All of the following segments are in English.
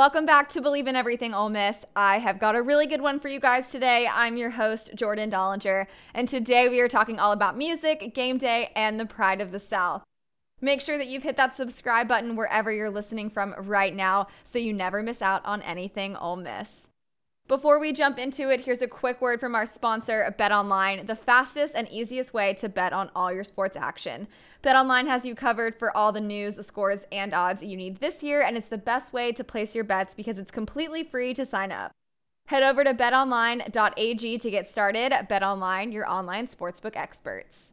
Welcome back to Believe in Everything Ole Miss. I have got a really good one for you guys today. I'm your host, Jordan Dollinger, and today we are talking all about music, game day, and the pride of the South. Make sure that you've hit that subscribe button wherever you're listening from right now so you never miss out on anything Ole Miss. Before we jump into it, here's a quick word from our sponsor, BetOnline, the fastest and easiest way to bet on all your sports action. BetOnline has you covered for all the news, scores, and odds you need this year, and it's the best way to place your bets because it's completely free to sign up. Head over to betonline.ag to get started. BetOnline, your online sportsbook experts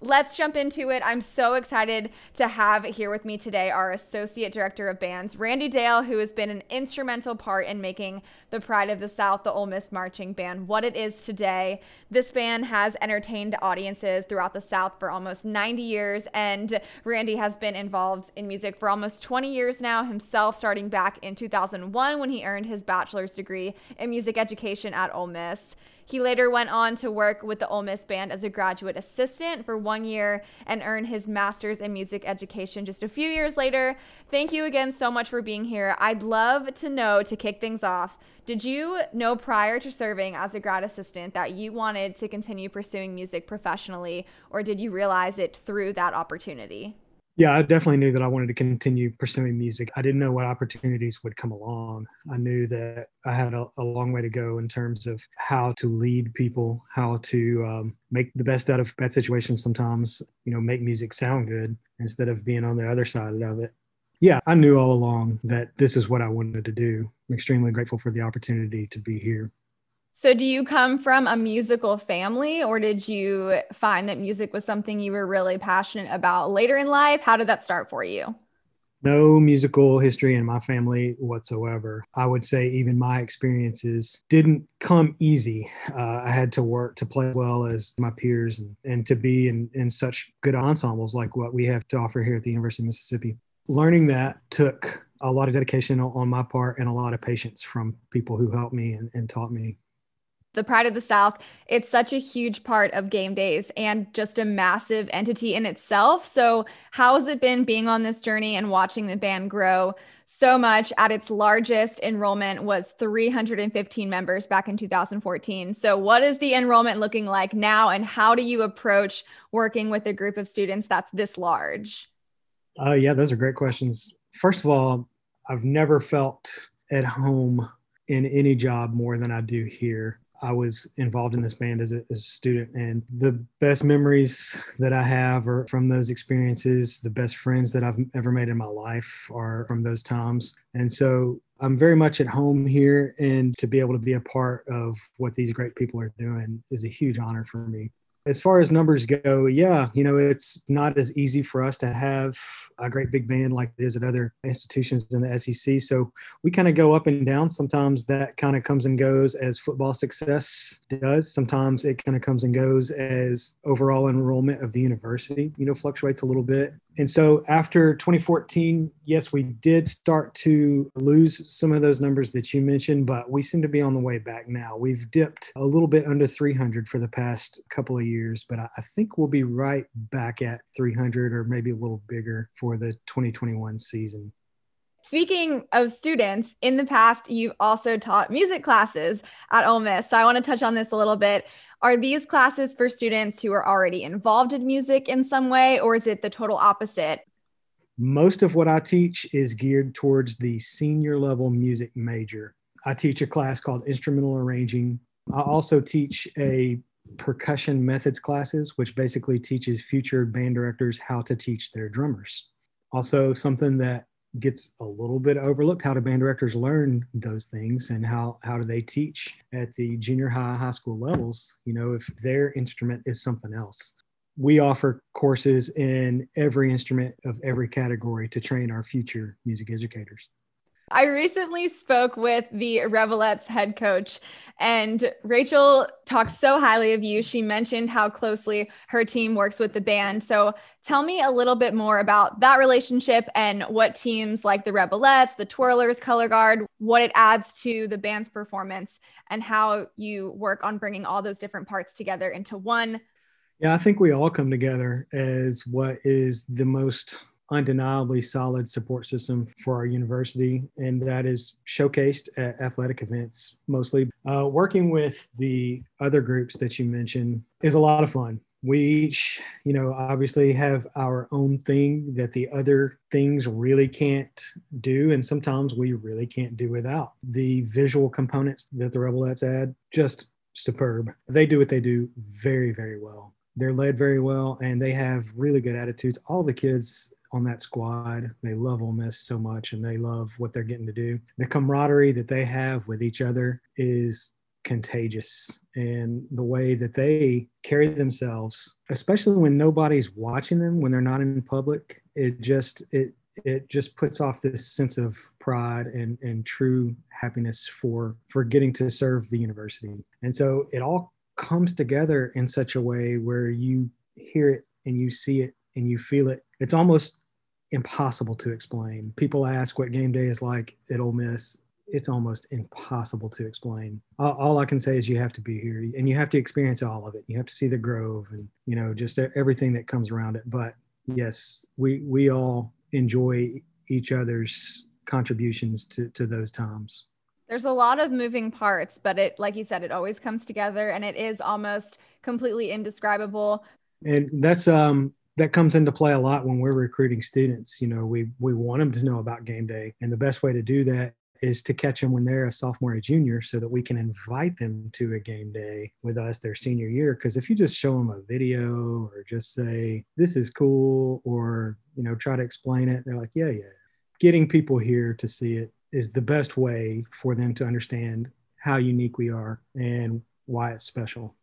let's jump into it. I'm so excited to have here with me today our Associate Director of Bands, Randy Dale, who has been an instrumental part in making the Pride of the South, the Ole Miss Marching Band, what it is today. This band has entertained audiences throughout the South for almost 90 years, and Randy has been involved in music for almost 20 years now, himself starting back in 2001 when he earned his bachelor's degree in music education at Ole Miss. He later went on to work with the Ole Miss Band as a graduate assistant for one year and earn his master's in music education just a few years later. Thank you again so much for being here. I'd love to know to kick things off. Did you know prior to serving as a grad assistant that you wanted to continue pursuing music professionally, or did you realize it through that opportunity? Yeah, I definitely knew that I wanted to continue pursuing music. I didn't know what opportunities would come along. I knew that I had a, a long way to go in terms of how to lead people, how to um, make the best out of bad situations sometimes, you know, make music sound good instead of being on the other side of it. Yeah, I knew all along that this is what I wanted to do. I'm extremely grateful for the opportunity to be here. So, do you come from a musical family, or did you find that music was something you were really passionate about later in life? How did that start for you? No musical history in my family whatsoever. I would say even my experiences didn't come easy. Uh, I had to work to play well as my peers and, and to be in, in such good ensembles like what we have to offer here at the University of Mississippi. Learning that took a lot of dedication on my part and a lot of patience from people who helped me and, and taught me the Pride of the South, it's such a huge part of game days and just a massive entity in itself. So, how has it been being on this journey and watching the band grow so much? At its largest, enrollment was 315 members back in 2014. So, what is the enrollment looking like now, and how do you approach working with a group of students that's this large? Uh, yeah, those are great questions. First of all, I've never felt at home in any job more than I do here. I was involved in this band as a, as a, student. And the best memories that I have are from those experiences. The best friends that I've ever made in my life are from those times. And so I'm very much at home here. And to be able to be a part of what these great people are doing is a huge honor for me as far as numbers go, yeah, you know, it's not as easy for us to have a great big band like it is at other institutions in the SEC. So we kind of go up and down. Sometimes that kind of comes and goes as football success does. Sometimes it kind of comes and goes as overall enrollment of the university, you know, fluctuates a little bit. And so after 2014, yes, we did start to lose some of those numbers that you mentioned, but we seem to be on the way back now. We've dipped a little bit under 300 for the past couple of years, but I think we'll be right back at 300 or maybe a little bigger for the 2021 season. Speaking of students, in the past, you've also taught music classes at Ole Miss. So I want to touch on this a little bit. Are these classes for students who are already involved in music in some way, or is it the total opposite? Most of what I teach is geared towards the senior level music major. I teach a class called instrumental arranging. I also teach a percussion methods classes, which basically teaches future band directors how to teach their drummers. Also, something that gets a little bit overlooked how do band directors learn those things and how how do they teach at the junior high high school levels you know if their instrument is something else? We offer courses in every instrument of every category to train our future music educators I recently spoke with the Rebelettes head coach, and Rachel talked so highly of you. She mentioned how closely her team works with the band. So tell me a little bit more about that relationship and what teams like the Rebelettes, the Twirlers, Color Guard, what it adds to the band's performance, and how you work on bringing all those different parts together into one. Yeah, I think we all come together as what is the most undeniably solid support system for our university, and that is showcased at athletic events mostly. Uh, working with the other groups that you mentioned is a lot of fun. We each, you know, obviously have our own thing that the other things really can't do, and sometimes we really can't do without. The visual components that the Rebelettes add, just superb. They do what they do very, very well they're led very well and they have really good attitudes. All the kids on that squad. They love Ole Miss so much and they love what they're getting to do. The camaraderie that they have with each other is contagious and the way that they carry themselves especially when nobody's watching them when they're not in public it just it it just puts off this sense of pride and, and true happiness for for getting to serve the university and so it all comes together in such a way where you hear it and you see it and you feel it it's almost impossible to explain. People ask what game day is like at Ole Miss. It's almost impossible to explain. All, all, I can say is you have to be here and you have to experience all of it. You have to see the Grove and you know just everything that comes around it. But yes, we we all enjoy each other's contributions to to those times. There's a lot of moving parts, but it like you said, it always comes together and it is almost completely indescribable. And that's um that comes into play a lot when we're recruiting students. You know, we we want them to know about game day, and the best way to do that is to catch them when they're a sophomore or junior so that we can invite them to a game day with us their senior year. Because if you just show them a video or just say this is cool or you know try to explain it they're like yeah yeah. Getting people here to see it is the best way for them to understand how unique we are and why it's special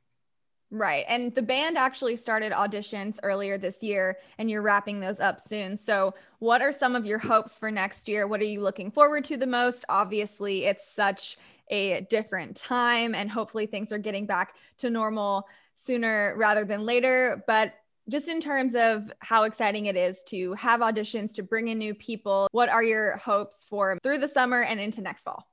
Right. And the band actually started auditions earlier this year, and you're wrapping those up soon. So, what are some of your hopes for next year? What are you looking forward to the most? Obviously, it's such a different time, and hopefully, things are getting back to normal sooner rather than later. But just in terms of how exciting it is to have auditions, to bring in new people, what are your hopes for through the summer and into next fall?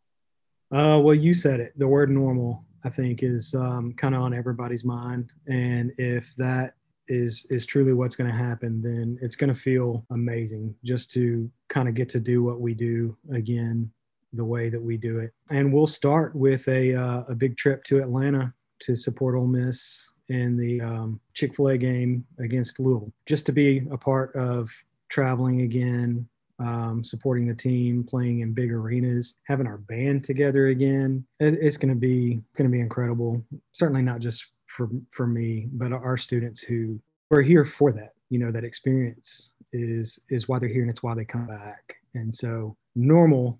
Uh, well, you said it the word normal. I think is um, kind of on everybody's mind. And if that is is truly what's going to happen, then it's going to feel amazing just to kind of get to do what we do again the way that we do it. And we'll start with a uh, a big trip to Atlanta to support Ole Miss in the um, Chick Fil A game against Louisville, just to be a part of traveling again, um, supporting the team, playing in big arenas, having our band together again. It, it's going to be going to be incredible. Certainly not just for for me, but our students who are here for that. You know, that experience is is why they're here and it's why they come back. And so, normal,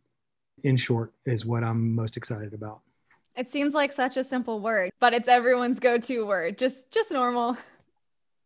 in short, is what I'm most excited about. It seems like such a simple word, but it's everyone's go-to word. Just just normal.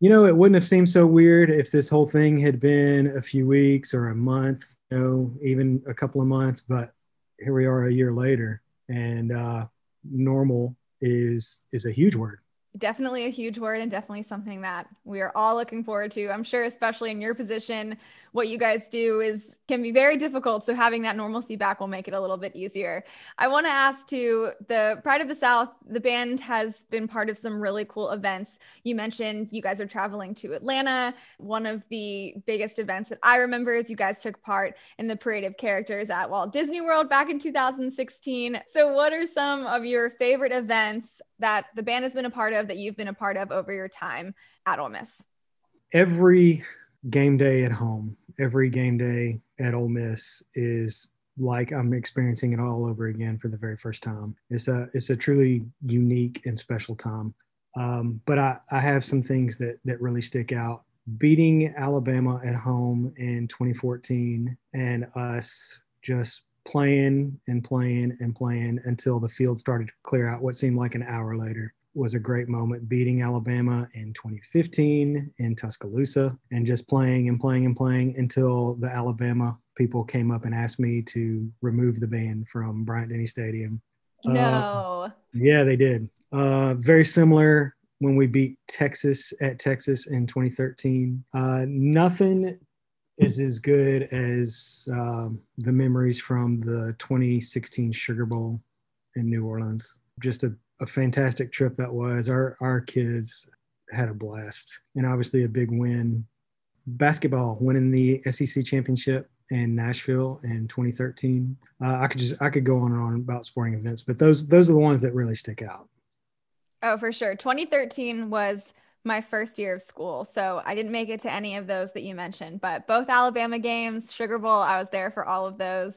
you know, it wouldn't have seemed so weird if this whole thing had been a few weeks or a month, you know, even a couple of months. But here we are a year later, and uh, normal is is a huge word. Definitely a huge word and definitely something that we are all looking forward to. I'm sure, especially in your position, what you guys do is can be very difficult. So having that normalcy back will make it a little bit easier. I want to ask to the Pride of the South, the band has been part of some really cool events. You mentioned you guys are traveling to Atlanta. One of the biggest events that I remember is you guys took part in the Parade of Characters at Walt Disney World back in 2016. So what are some of your favorite events that the band has been a part of that you've been a part of over your time at Ole Miss? Every game day at home, every game day at Ole Miss is like I'm experiencing it all over again for the very first time. It's a it's a truly unique and special time. Um, but I, I have some things that that really stick out. Beating Alabama at home in 2014 and us just playing and playing and playing until the field started to clear out what seemed like an hour later was a great moment beating Alabama in 2015 in Tuscaloosa and just playing and playing and playing until the Alabama people came up and asked me to remove the band from Bryant Denny Stadium. No. Uh, yeah, they did. Uh, very similar when we beat Texas at Texas in 2013. Uh, nothing is as good as um, the memories from the 2016 Sugar Bowl in New Orleans. Just a, a fantastic trip that was. Our our kids had a blast, and obviously a big win. Basketball winning the SEC championship in Nashville in 2013. Uh, I could just I could go on and on about sporting events, but those those are the ones that really stick out. Oh, for sure. 2013 was my first year of school. So I didn't make it to any of those that you mentioned, but both Alabama games, Sugar Bowl, I was there for all of those.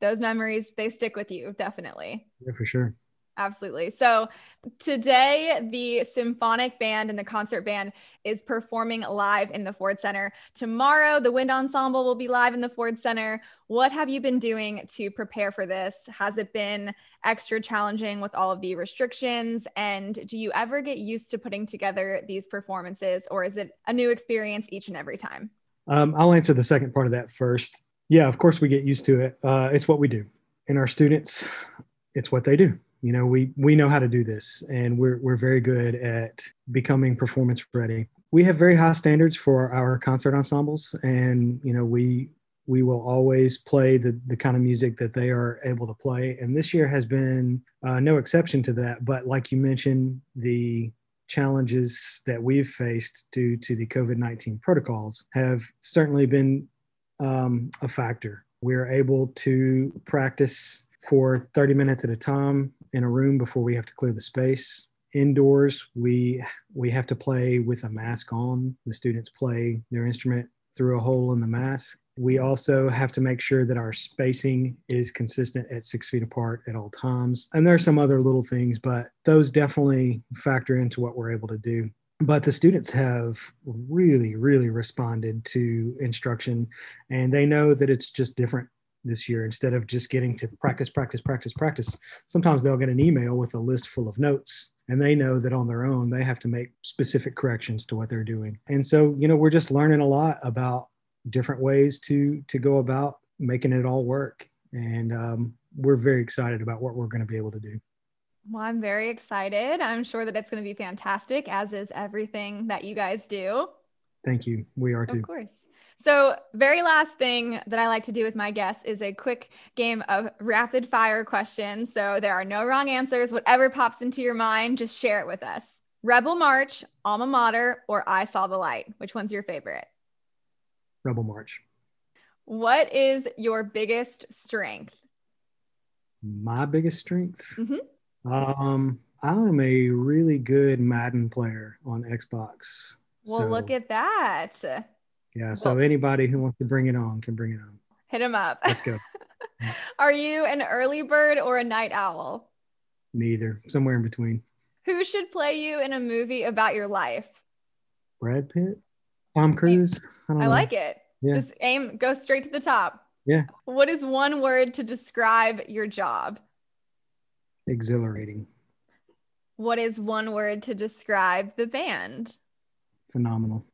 Those memories, they stick with you, definitely. Yeah, for sure. Absolutely. So today, the symphonic band and the concert band is performing live in the Ford Center. Tomorrow, the wind ensemble will be live in the Ford Center. What have you been doing to prepare for this? Has it been extra challenging with all of the restrictions? And do you ever get used to putting together these performances, or is it a new experience each and every time? Um, I'll answer the second part of that first. Yeah, of course, we get used to it. Uh, it's what we do. And our students, it's what they do you know we we know how to do this and we're we're very good at becoming performance ready. We have very high standards for our concert ensembles and you know we we will always play the the kind of music that they are able to play. And this year has been uh, no exception to that but like you mentioned the challenges that we've faced due to the covid-19 protocols have certainly been um, a factor. We're able to practice for 30 minutes at a time in a room before we have to clear the space. Indoors, we we have to play with a mask on. The students play their instrument through a hole in the mask. We also have to make sure that our spacing is consistent at six feet apart at all times. And there are some other little things, but those definitely factor into what we're able to do. But the students have really, really responded to instruction and they know that it's just different this year instead of just getting to practice, practice, practice, practice. Sometimes they'll get an email with a list full of notes and they know that on their own they have to make specific corrections to what they're doing. And so, you know, we're just learning a lot about different ways to to go about making it all work. And um, we're very excited about what we're going to be able to do. Well, I'm very excited. I'm sure that it's going to be fantastic, as is everything that you guys do. Thank you. We are too. Of course. So, very last thing that I like to do with my guests is a quick game of rapid fire questions. So, there are no wrong answers. Whatever pops into your mind, just share it with us. Rebel March, Alma Mater, or I Saw the Light? Which one's your favorite? Rebel March. What is your biggest strength? My biggest strength? Mm-hmm. Um, I'm a really good Madden player on Xbox. Well, so. look at that. Yeah. So well, anybody who wants to bring it on can bring it on. Hit him up. Let's go. Are you an early bird or a night owl? Neither. Somewhere in between. Who should play you in a movie about your life? Brad Pitt, Tom Cruise. I, I like it. Yeah. Just aim, go straight to the top. Yeah. What is one word to describe your job? Exhilarating. What is one word to describe the band? Phenomenal.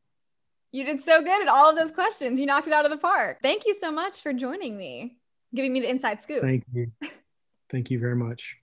You did so good at all of those questions. You knocked it out of the park. Thank you so much for joining me, giving me the inside scoop. Thank you. Thank you very much.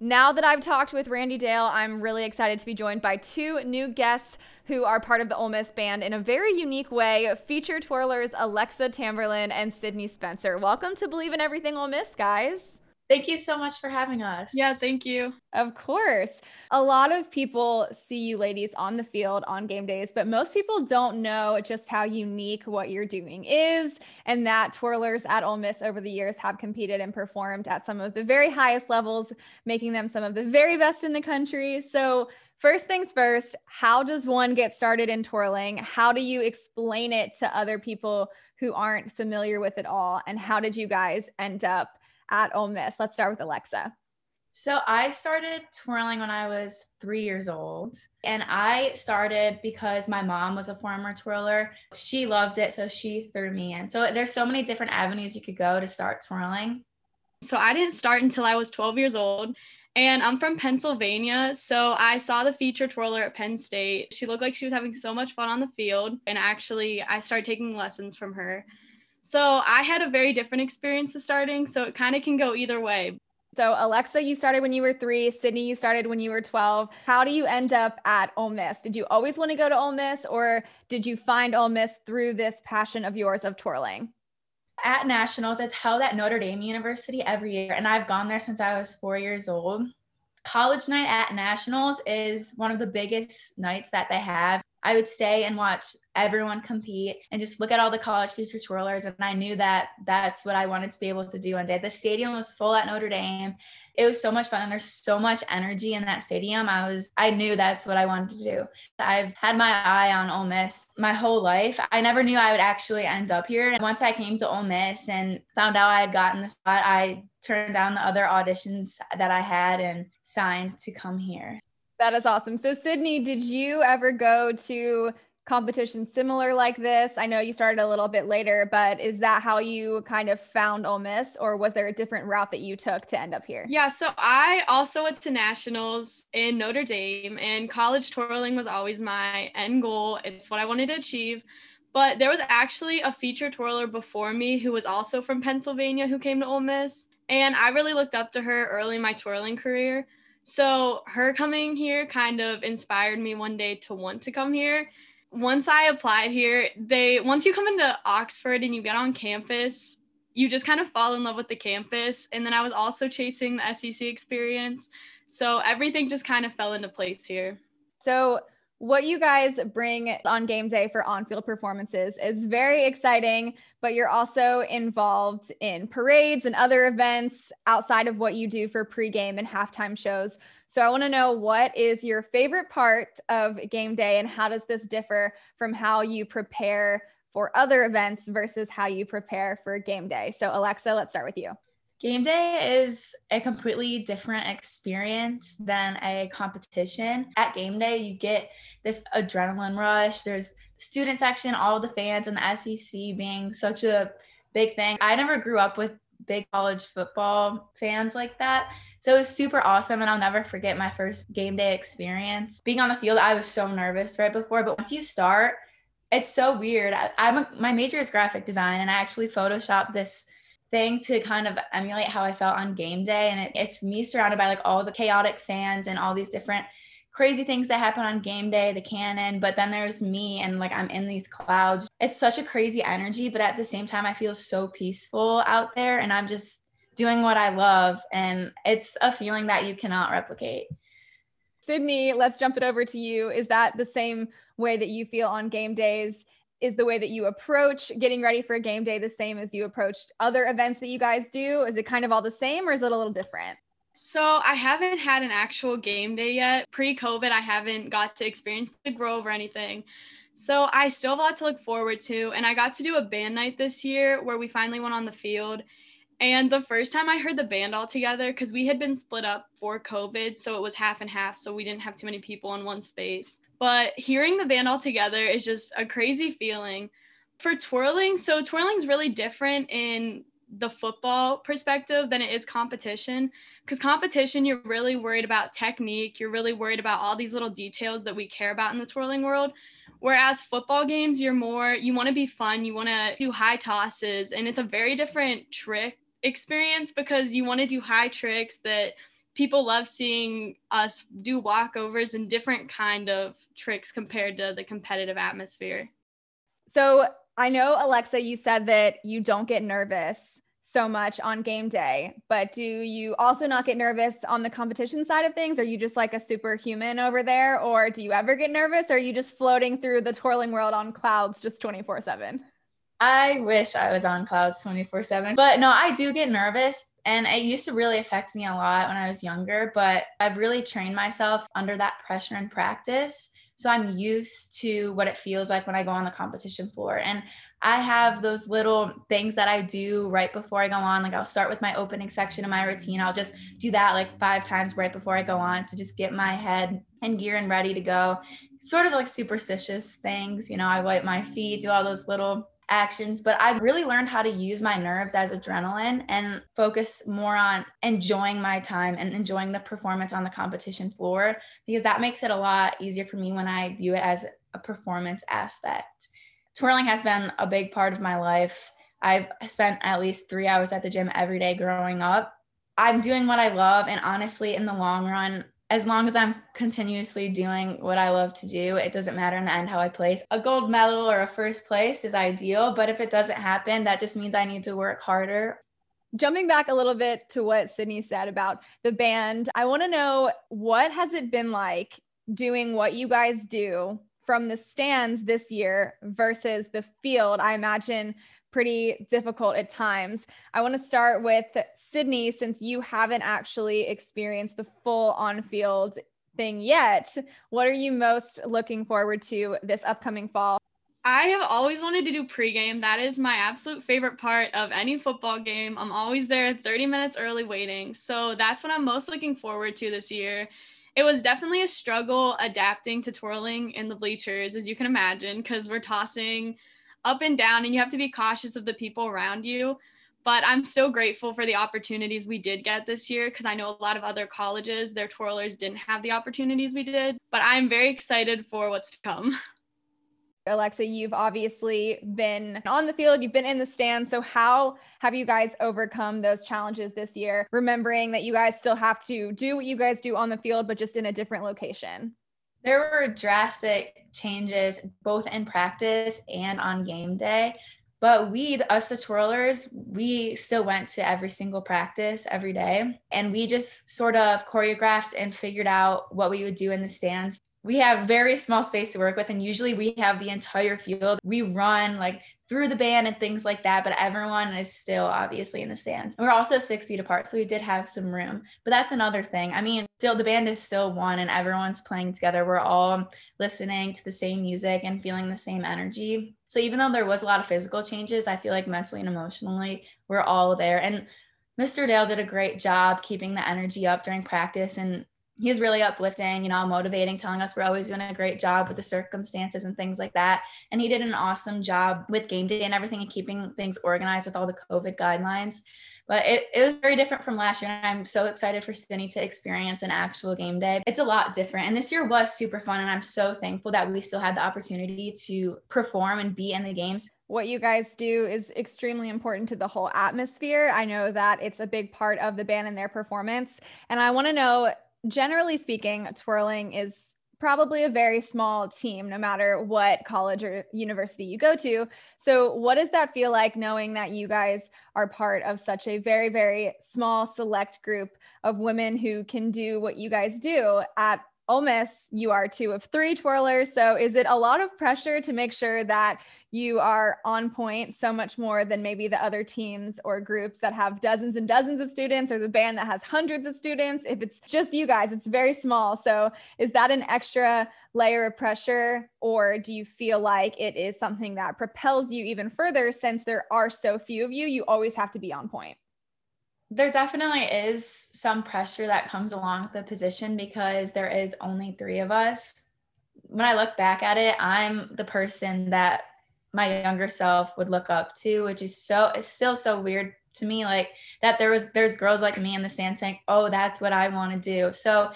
Now that I've talked with Randy Dale, I'm really excited to be joined by two new guests who are part of the Ole Miss band in a very unique way. Feature twirlers Alexa Tamberlin and Sydney Spencer. Welcome to Believe in Everything Ole Miss, guys. Thank you so much for having us. Yeah, thank you. Of course. A lot of people see you ladies on the field on game days, but most people don't know just how unique what you're doing is, and that twirlers at Ole Miss over the years have competed and performed at some of the very highest levels, making them some of the very best in the country. So, first things first, how does one get started in twirling? How do you explain it to other people who aren't familiar with it all? And how did you guys end up? At Ole Miss? Let's start with Alexa. So I started twirling when I was three years old. And I started because my mom was a former twirler. She loved it. So she threw me in. So there's so many different avenues you could go to start twirling. So I didn't start until I was 12 years old. And I'm from Pennsylvania. So I saw the feature twirler at Penn State. She looked like she was having so much fun on the field. And actually, I started taking lessons from her. So I had a very different experience of starting. So it kind of can go either way. So Alexa, you started when you were three. Sydney, you started when you were 12. How do you end up at Ole Miss? Did you always want to go to Ole Miss or did you find Ole Miss through this passion of yours of twirling? At Nationals, it's held at Notre Dame University every year. And I've gone there since I was four years old. College night at Nationals is one of the biggest nights that they have. I would stay and watch everyone compete and just look at all the college future twirlers. And I knew that that's what I wanted to be able to do one day. The stadium was full at Notre Dame. It was so much fun. And there's so much energy in that stadium. I was, I knew that's what I wanted to do. I've had my eye on Ole Miss my whole life. I never knew I would actually end up here. And once I came to Ole Miss and found out I had gotten the spot, I turned down the other auditions that I had and signed to come here. That is awesome. So, Sydney, did you ever go to competitions similar like this? I know you started a little bit later, but is that how you kind of found Ole Miss, or was there a different route that you took to end up here? Yeah, so I also went to nationals in Notre Dame, and college twirling was always my end goal. It's what I wanted to achieve. But there was actually a feature twirler before me who was also from Pennsylvania who came to Ole Miss. And I really looked up to her early in my twirling career. So her coming here kind of inspired me one day to want to come here. Once I applied here, they once you come into Oxford and you get on campus, you just kind of fall in love with the campus. And then I was also chasing the SEC experience. So everything just kind of fell into place here. So what you guys bring on game day for on field performances is very exciting, but you're also involved in parades and other events outside of what you do for pregame and halftime shows. So I want to know what is your favorite part of game day and how does this differ from how you prepare for other events versus how you prepare for game day? So, Alexa, let's start with you. Game day is a completely different experience than a competition. At game day, you get this adrenaline rush. There's student section, all the fans, and the SEC being such a big thing. I never grew up with big college football fans like that. So it was super awesome. And I'll never forget my first game day experience. Being on the field, I was so nervous right before, but once you start, it's so weird. I, am a, my major is graphic design, and I actually photoshopped this thing to kind of emulate how I felt on game day. And it, it's me surrounded by like all the chaotic fans and all these different crazy things that happen on game day, the cannon, but then there's me and like I'm in these clouds. It's such a crazy energy, but at the same time, I feel so peaceful out there and I'm just doing what I love. And it's a feeling that you cannot replicate. Sydney, let's jump it over to you. Is that the same way that you feel on game days? Is the way that you approach getting ready for a game day the same as you approached other events that you guys do? Is it kind of all the same or is it a little different? So I haven't had an actual game day yet. Pre-COVID, I haven't got to experience the Grove or anything. So I still have a lot to look forward to. And I got to do a band night this year where we finally went on the field. And the first time I heard the band all together, because we had been split up for COVID, so it was half and half, so we didn't have too many people in one space. But hearing the band all together is just a crazy feeling. For twirling, so twirling is really different in the football perspective than it is competition. Because competition, you're really worried about technique, you're really worried about all these little details that we care about in the twirling world. Whereas football games, you're more, you want to be fun, you want to do high tosses, and it's a very different trick experience because you want to do high tricks that people love seeing us do walkovers and different kind of tricks compared to the competitive atmosphere. So I know, Alexa, you said that you don't get nervous so much on game day, but do you also not get nervous on the competition side of things? Are you just like a superhuman over there? Or do you ever get nervous? Or are you just floating through the twirling world on clouds just 24 7? I wish I was on clouds 24 7. But no, I do get nervous. And it used to really affect me a lot when I was younger. But I've really trained myself under that pressure and practice. So I'm used to what it feels like when I go on the competition floor. And I have those little things that I do right before I go on. Like I'll start with my opening section of my routine. I'll just do that like five times right before I go on to just get my head and gear and ready to go. Sort of like superstitious things. You know, I wipe my feet, do all those little actions, but I've really learned how to use my nerves as adrenaline and focus more on enjoying my time and enjoying the performance on the competition floor because that makes it a lot easier for me when I view it as a performance aspect. Twirling has been a big part of my life. I've spent at least three hours at the gym every day growing up. I'm doing what I love, and honestly, in the long run, as long as I'm continuously doing what I love to do, it doesn't matter in the end how I place. A gold medal or a first place is ideal, but if it doesn't happen, that just means I need to work harder. Jumping back a little bit to what Sydney said about the band, I want to know what has it been like doing what you guys do from the stands this year versus the field? I imagine pretty difficult at times. I want to start with Sydney, since you haven't actually experienced the full on field thing yet. What are you most looking forward to this upcoming fall? I have always wanted to do pregame. That is my absolute favorite part of any football game. I'm always there 30 minutes early waiting. So that's what I'm most looking forward to this year. It was definitely a struggle adapting to twirling in the bleachers, as you can imagine, because we're tossing up and down and you have to be cautious of the people around you but i'm so grateful for the opportunities we did get this year because i know a lot of other colleges their twirlers didn't have the opportunities we did but i'm very excited for what's to come Alexa, you've obviously been on the field, you've been in the stands. So, how have you guys overcome those challenges this year? Remembering that you guys still have to do what you guys do on the field, but just in a different location. There were drastic changes both in practice and on game day. But we, us, the twirlers, we still went to every single practice every day. And we just sort of choreographed and figured out what we would do in the stands we have very small space to work with and usually we have the entire field. We run like through the band and things like that but everyone is still obviously in the stands. We're also six feet apart so we did have some room but that's another thing. I mean still the band is still one and everyone's playing together. We're all listening to the same music and feeling the same energy. So even though there was a lot of physical changes i feel like mentally and emotionally we're all there. And Mr. Dale did a great job keeping the energy up during practice and he's really uplifting, you know, motivating, telling us we're always doing a great job with the circumstances and things like that. And he did an awesome job with game day and everything and keeping things organized with all the COVID guidelines. But it, it was very different from last year. And I'm so excited for Sydney to experience an actual game day. It's a lot different. And this year was super fun. And I'm so thankful that we still had the opportunity to perform and be in the games what you guys do is extremely important to the whole atmosphere. I know that it's a big part of the band and their performance. And I want to know generally speaking, twirling is probably a very small team, no matter what college or university you go to. So, what does that feel like knowing that you guys are part of such a very, very small, select group of women who can do what you guys do at Ole Miss, you are two of three twirlers. So is it a lot of pressure to make sure that you are on point so much more than maybe the other teams or groups that have dozens and dozens of students or the band that has hundreds of students? If it's just you guys, it's very small. So is that an extra layer of pressure or do you feel like it is something that propels you even further since there are so few of you? You always have to be on point there definitely is some pressure that comes along with the position because there is only three of us. When I look back at it, I'm the person that my younger self would look up to, which is so it's still so weird to me, like that there was there's girls like me in the stand saying, Oh, that's what I want to do. So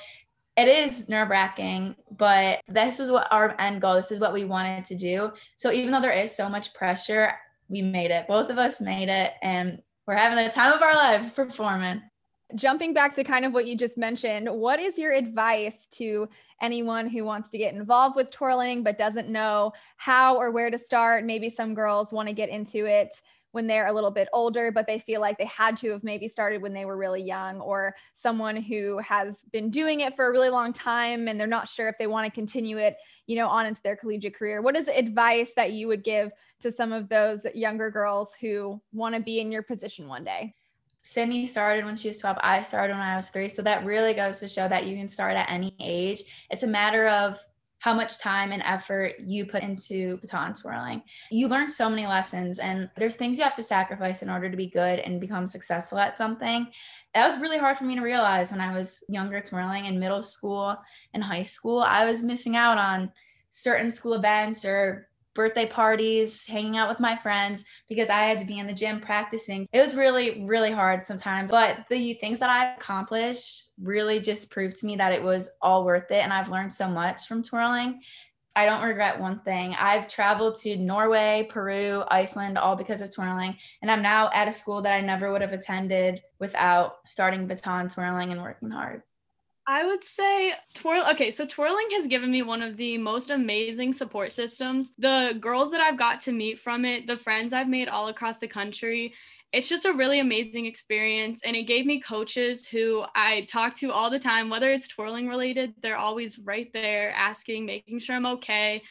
it is nerve wracking, but this was what our end goal. This is what we wanted to do. So even though there is so much pressure, we made it. Both of us made it. And we're having the time of our lives performing. Jumping back to kind of what you just mentioned, what is your advice to anyone who wants to get involved with twirling but doesn't know how or where to start? Maybe some girls want to get into it when they're a little bit older, but they feel like they had to have maybe started when they were really young, or someone who has been doing it for a really long time and they're not sure if they want to continue it, you know, on into their collegiate career. What is advice that you would give to some of those younger girls who want to be in your position one day? Sydney started when she was 12. I started when I was three. So that really goes to show that you can start at any age. It's a matter of how much time and effort you put into baton twirling. You learn so many lessons, and there's things you have to sacrifice in order to be good and become successful at something. That was really hard for me to realize when I was younger twirling in middle school and high school. I was missing out on certain school events or birthday parties, hanging out with my friends because I had to be in the gym practicing. It was really, really hard sometimes. But the things that I accomplished really just proved to me that it was all worth it. And I've learned so much from twirling. I don't regret one thing. I've traveled to Norway, Peru, Iceland, all because of twirling. And I'm now at a school that I never would have attended without starting baton twirling and working hard. I would say twirl. Okay, so twirling has given me one of the most amazing support systems. The girls that I've got to meet from it, the friends I've made all across the country, it's just a really amazing experience. And it gave me coaches who I talk to all the time, whether it's twirling related, they're always right there asking, making sure I'm okay.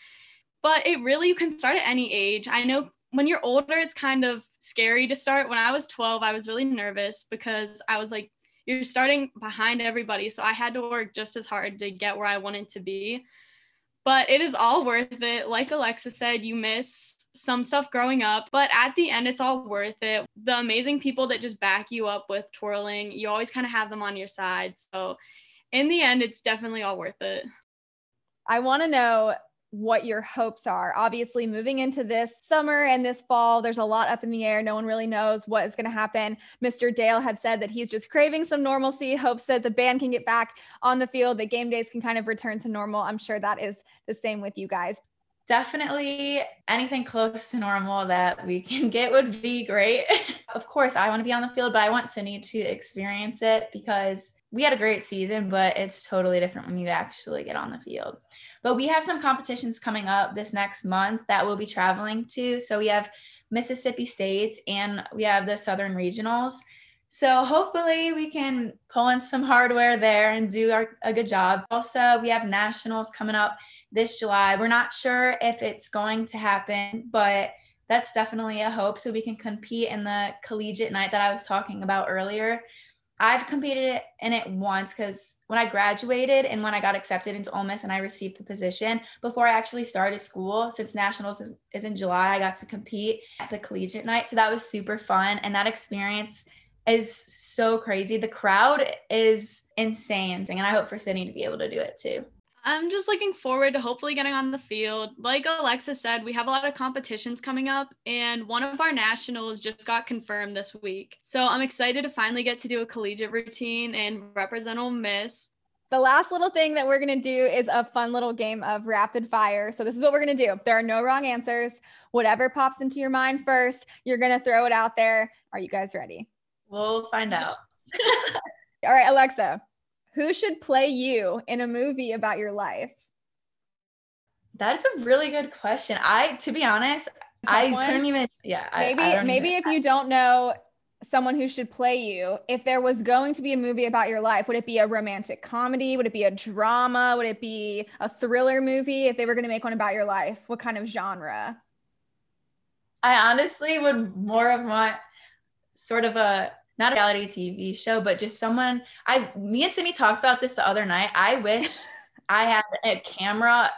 But it really, you can start at any age. I know when you're older, it's kind of scary to start. When I was 12, I was really nervous because I was like, you're starting behind everybody. So I had to work just as hard to get where I wanted to be. But it is all worth it. Like Alexa said, you miss some stuff growing up, but at the end, it's all worth it. The amazing people that just back you up with twirling, you always kind of have them on your side. So in the end, it's definitely all worth it. I want to know what your hopes are. Obviously, moving into this summer and this fall, there's a lot up in the air. No one really knows what is going to happen. Mr. Dale had said that he's just craving some normalcy, hopes that the band can get back on the field, that game days can kind of return to normal. I'm sure that is the same with you guys. Definitely anything close to normal that we can get would be great. of course, I want to be on the field, but I want Sydney to experience it because we had a great season, but it's totally different when you actually get on the field. But we have some competitions coming up this next month that we'll be traveling to. So we have Mississippi States and we have the Southern Regionals. So hopefully we can pull in some hardware there and do our, a good job. Also, we have nationals coming up this July. We're not sure if it's going to happen, but that's definitely a hope so we can compete in the collegiate night that I was talking about earlier. I've competed in it once because when I graduated and when I got accepted into Ole Miss and I received the position, before I actually started school, since nationals is, is in July, I got to compete at the collegiate night. So that was super fun. And that experience is so crazy. The crowd is insane. And I hope for Sydney to be able to do it too. I'm just looking forward to hopefully getting on the field. Like Alexa said, we have a lot of competitions coming up, and one of our nationals just got confirmed this week. So I'm excited to finally get to do a collegiate routine and represent Ole Miss. The last little thing that we're going to do is a fun little game of rapid fire. So, this is what we're going to do. There are no wrong answers. Whatever pops into your mind first, you're going to throw it out there. Are you guys ready? We'll find out. All right, Alexa, who should play you in a movie about your life? That's a really good question. I, to be honest, I couldn't even. Yeah, maybe I, I maybe if you don't know someone who should play you, if there was going to be a movie about your life, would it be a romantic comedy? Would it be a drama? Would it be a thriller movie? If they were going to make one about your life, what kind of genre? I honestly would more of want sort of a not a reality TV show, but just someone I me and Sydney talked about this the other night. I wish I had a camera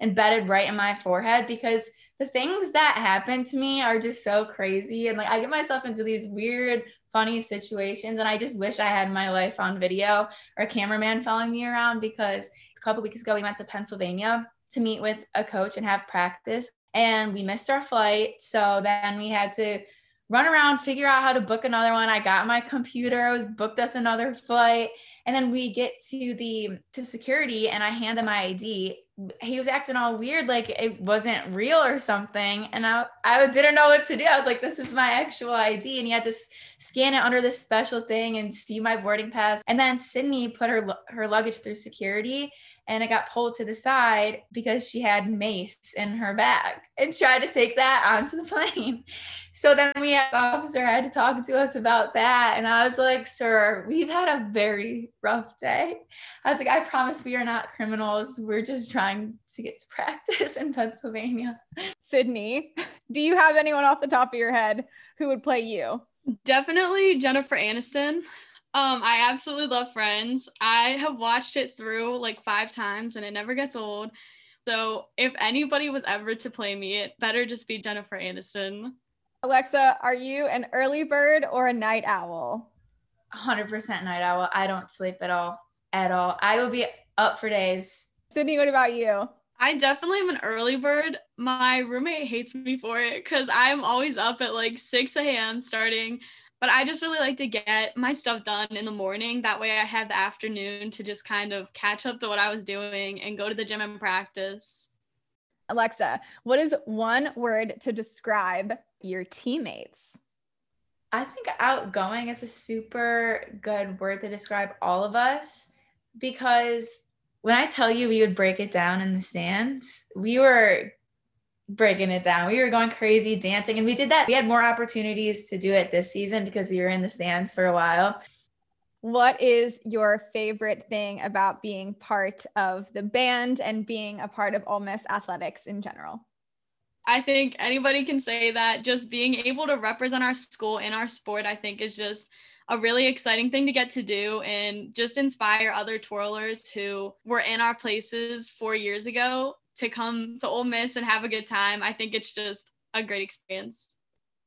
embedded right in my forehead because the things that happen to me are just so crazy. And like I get myself into these weird, funny situations. And I just wish I had my life on video or a cameraman following me around because a couple weeks ago we went to Pennsylvania to meet with a coach and have practice. And we missed our flight. So then we had to run around, figure out how to book another one. I got my computer, I was booked us another flight. And then we get to the to security and I hand them my ID he was acting all weird, like it wasn't real or something. And I, I didn't know what to do. I was like, this is my actual ID. And he had to scan it under this special thing and see my boarding pass. And then Sydney put her, her luggage through security and it got pulled to the side because she had mace in her bag and tried to take that onto the plane. So then we had the officer had to talk to us about that. And I was like, sir, we've had a very rough day. I was like, I promise we are not criminals. We're just trying to get to practice in Pennsylvania. Sydney, do you have anyone off the top of your head who would play you? Definitely Jennifer Aniston. Um, I absolutely love Friends. I have watched it through like five times and it never gets old. So if anybody was ever to play me, it better just be Jennifer Aniston. Alexa, are you an early bird or a night owl? 100% night owl. I don't sleep at all. At all. I will be up for days. Sydney, what about you? I definitely am an early bird. My roommate hates me for it because I'm always up at like 6 a.m. starting, but I just really like to get my stuff done in the morning. That way I have the afternoon to just kind of catch up to what I was doing and go to the gym and practice. Alexa, what is one word to describe your teammates? I think outgoing is a super good word to describe all of us because when I tell you we would break it down in the stands, we were breaking it down. We were going crazy dancing and we did that. We had more opportunities to do it this season because we were in the stands for a while. What is your favorite thing about being part of the band and being a part of Ole Miss athletics in general? I think anybody can say that just being able to represent our school in our sport, I think is just a really exciting thing to get to do and just inspire other twirlers who were in our places four years ago to come to Ole Miss and have a good time. I think it's just a great experience.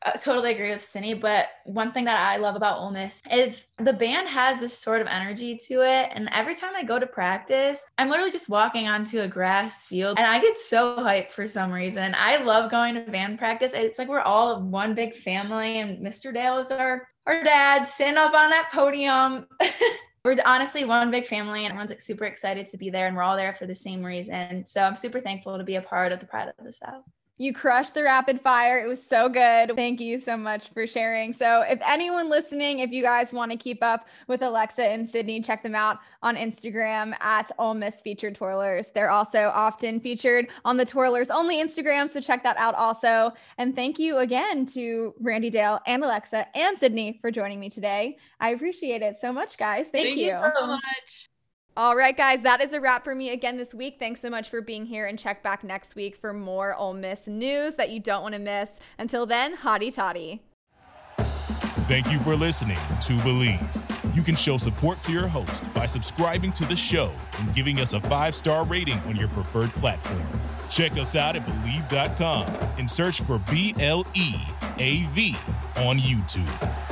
I totally agree with Sydney, but one thing that I love about Ole Miss is the band has this sort of energy to it. And every time I go to practice, I'm literally just walking onto a grass field and I get so hyped for some reason. I love going to band practice. It's like we're all one big family, and Mr. Dale is our, our dad sitting up on that podium. we're honestly one big family and everyone's like super excited to be there and we're all there for the same reason. So I'm super thankful to be a part of the Pride of the South. You crushed the rapid fire. It was so good. Thank you so much for sharing. So, if anyone listening, if you guys want to keep up with Alexa and Sydney, check them out on Instagram at Ole Miss Featured Twirlers. They're also often featured on the Twirlers only Instagram. So, check that out also. And thank you again to Randy Dale and Alexa and Sydney for joining me today. I appreciate it so much, guys. Thank, Thank you. you so much. All right, guys, that is a wrap for me again this week. Thanks so much for being here and check back next week for more Ole Miss news that you don't want to miss. Until then, hotty toddy. Thank you for listening to Bleav. You can show support to your host by subscribing to the show and giving us a five star rating on your preferred platform. Check us out at Bleav.com and search for B L E A V on YouTube.